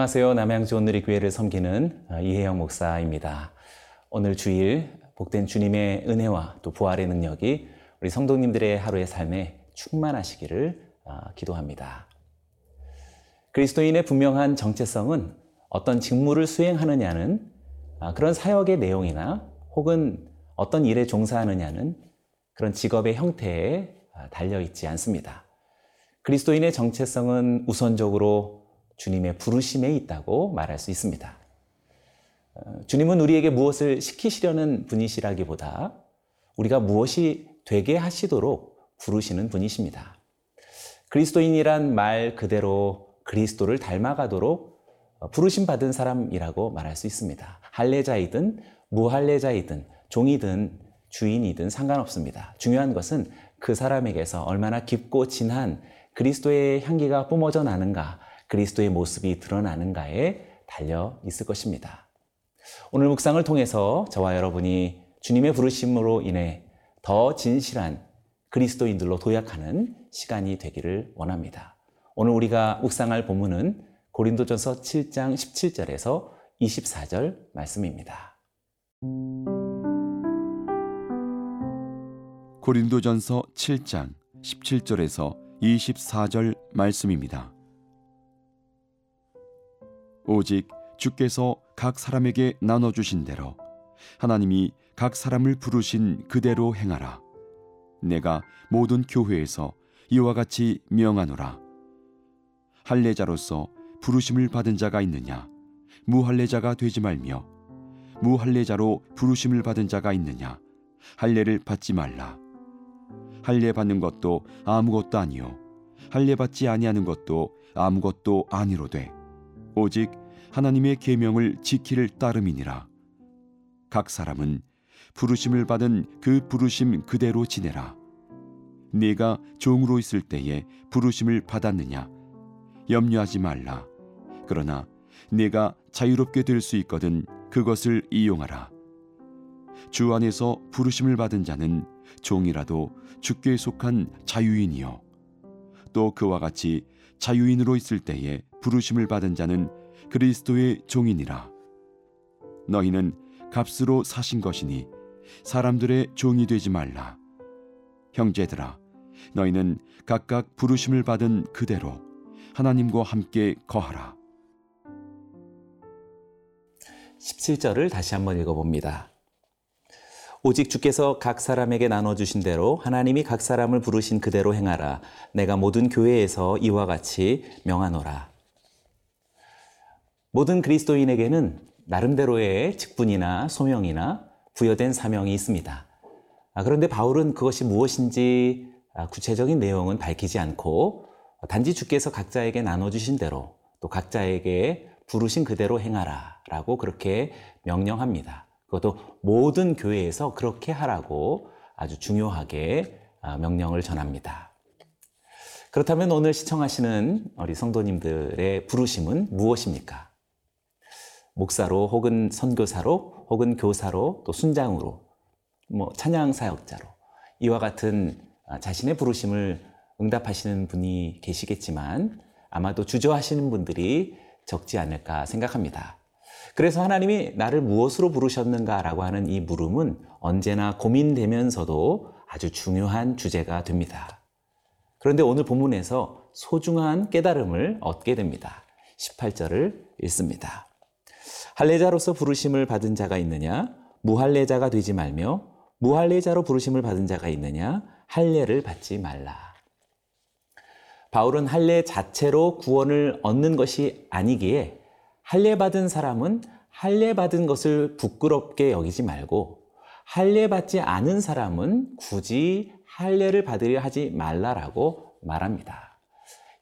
안녕하세요. 남양주 오늘의 교회를 섬기는 아, 이혜영 목사입니다. 오늘 주일 복된 주님의 은혜와 또 부활의 능력이 우리 성도님들의 하루의 삶에 충만하시기를 아, 기도합니다. 그리스도인의 분명한 정체성은 어떤 직무를 수행하느냐는 아, 그런 사역의 내용이나 혹은 어떤 일에 종사하느냐는 그런 직업의 형태에 달려 있지 않습니다. 그리스도인의 정체성은 우선적으로 주님의 부르심에 있다고 말할 수 있습니다. 어, 주님은 우리에게 무엇을 시키시려는 분이시라기보다 우리가 무엇이 되게 하시도록 부르시는 분이십니다. 그리스도인이란 말 그대로 그리스도를 닮아가도록 어, 부르심 받은 사람이라고 말할 수 있습니다. 할례자이든 무할례자이든 종이든 주인이든 상관없습니다. 중요한 것은 그 사람에게서 얼마나 깊고 진한 그리스도의 향기가 뿜어져 나는가, 그리스도의 모습이 드러나는가에 달려 있을 것입니다. 오늘 묵상을 통해서 저와 여러분이 주님의 부르심으로 인해 더 진실한 그리스도인들로 도약하는 시간이 되기를 원합니다. 오늘 우리가 묵상할 본문은 고린도전서 7장 17절에서 24절 말씀입니다. 고린도전서 7장 17절에서 24절 말씀입니다. 오직 주께서 각 사람에게 나눠 주신 대로 하나님이 각 사람을 부르신 그대로 행하라. 내가 모든 교회에서 이와 같이 명하노라. 할례자로서 부르심을 받은 자가 있느냐? 무할례자가 되지 말며 무할례자로 부르심을 받은 자가 있느냐? 할례를 받지 말라. 할례 받는 것도 아무것도 아니요 할례 받지 아니하는 것도 아무것도 아니로되 오직 하나님의 계명을 지키를 따름이니라. 각 사람은 부르심을 받은 그 부르심 그대로 지내라. 네가 종으로 있을 때에 부르심을 받았느냐? 염려하지 말라. 그러나 네가 자유롭게 될 수 있거든 그것을 이용하라. 주 안에서 부르심을 받은 자는 종이라도 주께 속한 자유인이요. 또 그와 같이 자유인으로 있을 때에 부르심을 받은 자는 그리스도의 종이니라 너희는 값으로 사신 것이니 사람들의 종이 되지 말라 형제들아 너희는 각각 부르심을 받은 그대로 하나님과 함께 거하라 17절을 다시 한번 읽어봅니다. 오직 주께서 각 사람에게 나눠주신 대로 하나님이 각 사람을 부르신 그대로 행하라. 내가 모든 교회에서 이와 같이 명하노라. 모든 그리스도인에게는 나름대로의 직분이나 소명이나 부여된 사명이 있습니다. 아, 그런데 바울은 그것이 무엇인지 아, 구체적인 내용은 밝히지 않고 단지 주께서 각자에게 나눠주신 대로 또 각자에게 부르신 그대로 행하라 라고 그렇게 명령합니다. 그것도 모든 교회에서 그렇게 하라고 아주 중요하게 아, 명령을 전합니다. 그렇다면 오늘 시청하시는 우리 성도님들의 부르심은 무엇입니까? 목사로 혹은 선교사로 혹은 교사로 또 순장으로 뭐 찬양 사역자로 이와 같은 아, 자신의 부르심을 응답하시는 분이 계시겠지만 아마도 주저하시는 분들이 적지 않을까 생각합니다. 그래서 하나님이 나를 무엇으로 부르셨는가라고 하는 이 물음은 언제나 고민되면서도 아주 중요한 주제가 됩니다. 그런데 오늘 본문에서 소중한 깨달음을 얻게 됩니다. 18절을 읽습니다. 할례자로서 부르심을 받은 자가 있느냐? 무할례자가 되지 말며 무할례자로 부르심을 받은 자가 있느냐? 할례를 받지 말라. 바울은 할례 자체로 구원을 얻는 것이 아니기에 할례 받은 사람은 할례 받은 것을 부끄럽게 여기지 말고 할례 받지 않은 사람은 굳이 할례를 받으려 하지 말라라고 말합니다.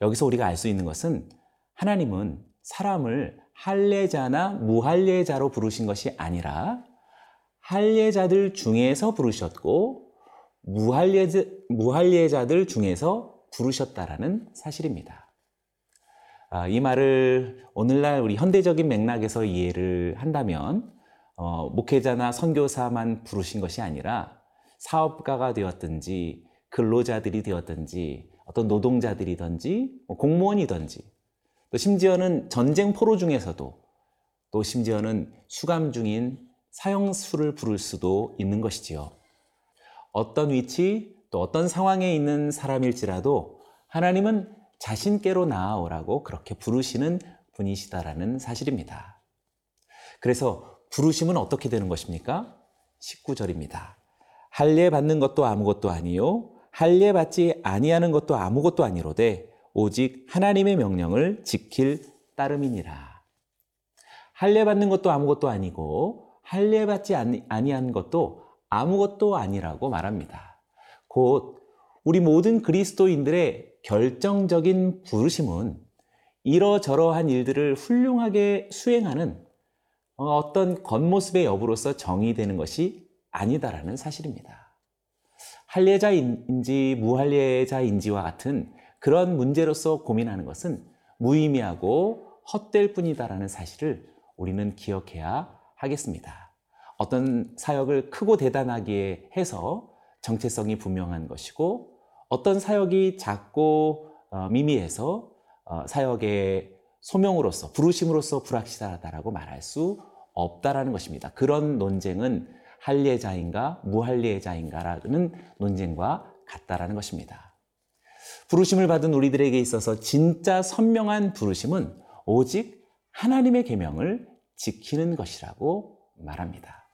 여기서 우리가 알 수 있는 것은 하나님은 사람을 할례자나 무할례자로 부르신 것이 아니라 할례자들 중에서 부르셨고 무할례자, 무할례자들 중에서 부르셨다라는 사실입니다. 아, 이 말을 오늘날 우리 현대적인 맥락에서 이해를 한다면 어, 목회자나 선교사만 부르신 것이 아니라 사업가가 되었든지 근로자들이 되었든지 어떤 노동자들이든지 뭐 공무원이든지 또 심지어는 전쟁 포로 중에서도 또 심지어는 수감 중인 사형수를 부를 수도 있는 것이지요. 어떤 위치 또 어떤 상황에 있는 사람일지라도 하나님은 자신께로 나아오라고 그렇게 부르시는 분이시다라는 사실입니다. 그래서 부르심은 어떻게 되는 것입니까? 19절입니다. 할례 받는 것도 아무것도 아니요 할례 받지 아니하는 것도 아무것도 아니로되 오직 하나님의 명령을 지킬 따름이니라. 할례 받는 것도 아무것도 아니고 할례 받지 아니한 것도 아무것도 아니라고 말합니다. 곧 우리 모든 그리스도인들의 결정적인 부르심은 이러저러한 일들을 훌륭하게 수행하는 어떤 겉모습의 여부로서 정의되는 것이 아니다라는 사실입니다. 할례자인지 무할례자인지와 같은 그런 문제로서 고민하는 것은 무의미하고 헛될 뿐이다라는 사실을 우리는 기억해야 하겠습니다. 어떤 사역을 크고 대단하게 해서 정체성이 분명한 것이고 어떤 사역이 작고 어, 미미해서 어, 사역의 소명으로서 부르심으로서 불확실하다라고 말할 수 없다라는 것입니다. 그런 논쟁은 할례자인가 무할례자인가라는 논쟁과 같다라는 것입니다. 부르심을 받은 우리들에게 있어서 진짜 선명한 부르심은 오직 하나님의 계명을 지키는 것이라고 말합니다.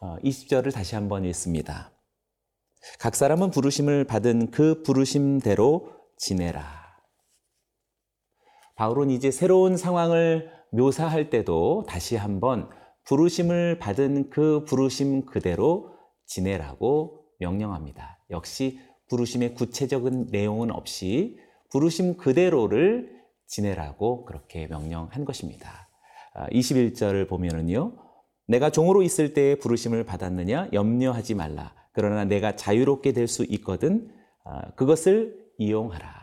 어, 20절을 다시 한번 읽습니다. 각 사람은 부르심을 받은 그 부르심대로 지내라. 바울은 이제 새로운 상황을 묘사할 때도 다시 한번 부르심을 받은 그 부르심 그대로 지내라고 명령합니다. 역시 부르심의 구체적인 내용은 없이 부르심 그대로를 지내라고 그렇게 명령한 것입니다. 21절을 아, 보면은요. 내가 종으로 있을 때에 부르심을 받았느냐 염려하지 말라. 그러나 내가 자유롭게 될 수 있거든 아, 그것을 이용하라.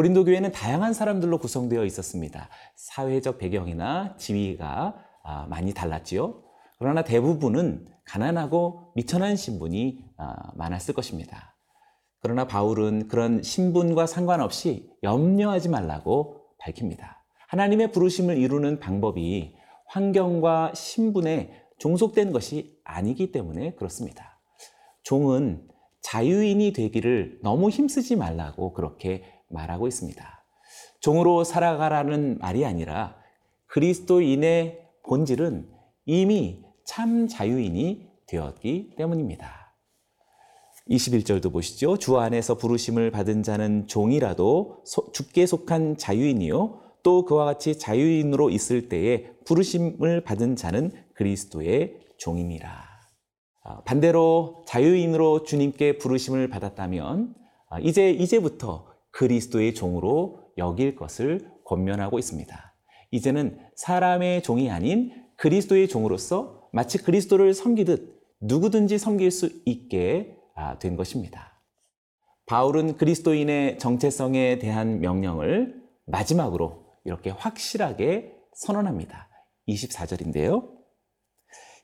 고린도 교회는 다양한 사람들로 구성되어 있었습니다. 사회적 배경이나 지위가 아, 많이 달랐지요. 그러나 대부분은 가난하고 미천한 신분이 아, 많았을 것입니다. 그러나 바울은 그런 신분과 상관없이 염려하지 말라고 밝힙니다. 하나님의 부르심을 이루는 방법이 환경과 신분에 종속된 것이 아니기 때문에 그렇습니다. 종은 자유인이 되기를 너무 힘쓰지 말라고 그렇게 말하고 있습니다. 종으로 살아가라는 말이 아니라 그리스도인의 본질은 이미 참 자유인이 되었기 때문입니다. 21절도 보시죠. 주 안에서 부르심을 받은 자는 종이라도 주께 속한 자유인이요. 또 그와 같이 자유인으로 있을 때에 부르심을 받은 자는 그리스도의 종이니라. 아, 반대로 자유인으로 주님께 부르심을 받았다면 아, 이제 이제부터 그리스도의 종으로 여길 것을 권면하고 있습니다. 이제는 사람의 종이 아닌 그리스도의 종으로서 마치 그리스도를 섬기듯 누구든지 섬길 수 있게 아, 된 것입니다. 바울은 그리스도인의 정체성에 대한 명령을 마지막으로 이렇게 확실하게 선언합니다. 24절인데요.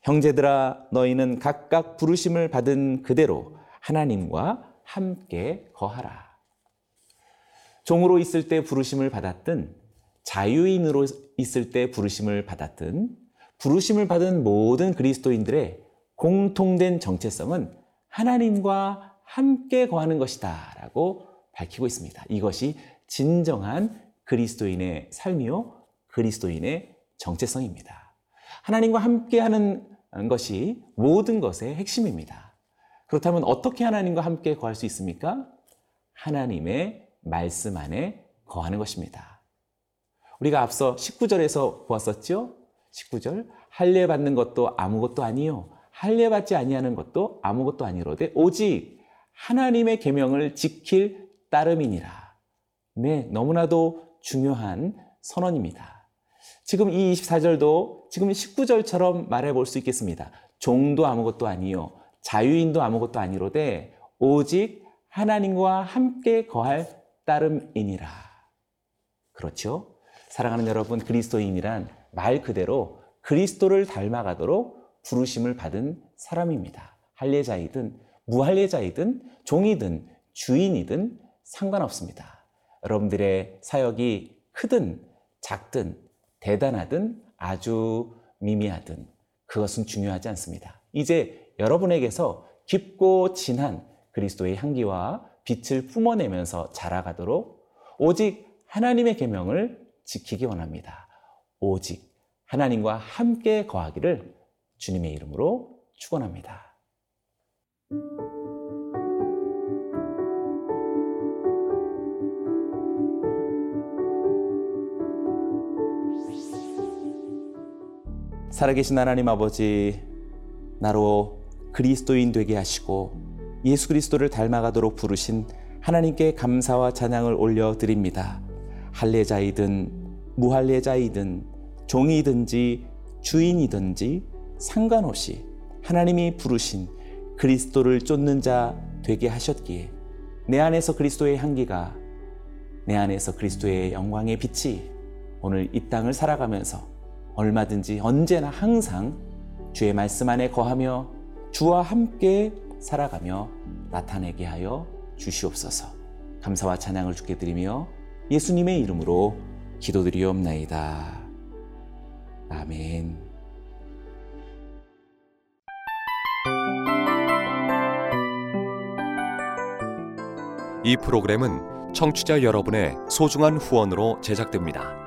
형제들아 너희는 각각 부르심을 받은 그대로 하나님과 함께 거하라. 종으로 있을 때 부르심을 받았든 자유인으로 있을 때 부르심을 받았든 부르심을 받은 모든 그리스도인들의 공통된 정체성은 하나님과 함께 거하는 것이다 라고 밝히고 있습니다. 이것이 진정한 그리스도인의 삶이요, 그리스도인의 정체성입니다. 하나님과 함께 하는 것이 모든 것의 핵심입니다. 그렇다면 어떻게 하나님과 함께 거할 수 있습니까? 하나님의 말씀 안에 거하는 것입니다. 우리가 앞서 19절에서 보았었죠? 19절 할례 받는 것도 아무것도 아니요 할례 받지 아니하는 것도 아무것도 아니로되 오직 하나님의 계명을 지킬 따름이니라. 네, 너무나도 중요한 선언입니다. 지금 이 24절도 지금 19절처럼 말해 볼 수 있겠습니다. 종도 아무것도 아니요 자유인도 아무것도 아니로되 오직 하나님과 함께 거할 따름이니라. 그렇죠? 사랑하는 여러분, 그리스도인이란 말 그대로 그리스도를 닮아가도록 부르심을 받은 사람입니다. 할례자이든 무할례자이든 종이든 주인이든 상관없습니다. 여러분들의 사역이 크든 작든 대단하든 아주 미미하든 그것은 중요하지 않습니다. 이제 여러분에게서 깊고 진한 그리스도의 향기와 빛을 뿜어내면서 자라가도록 오직 하나님의 계명을 지키기 원합니다. 오직 하나님과 함께 거하기를 주님의 이름으로 축원합니다. 살아계신 하나님 아버지, 나로 그리스도인 되게 하시고 예수 그리스도를 닮아가도록 부르신 하나님께 감사와 찬양을 올려드립니다. 할례자이든 무할례자이든 종이든지 주인이든지 상관없이 하나님이 부르신 그리스도를 쫓는 자 되게 하셨기에 내 안에서 그리스도의 향기가 내 안에서 그리스도의 영광의 빛이 오늘 이 땅을 살아가면서 얼마든지 언제나 항상 주의 말씀 안에 거하며 주와 함께 살아가며 나타내게 하여 주시옵소서. 감사와 찬양을 주께 드리며 예수님의 이름으로 기도드리옵나이다. 아멘. 이 프로그램은 청취자 여러분의 소중한 후원으로 제작됩니다.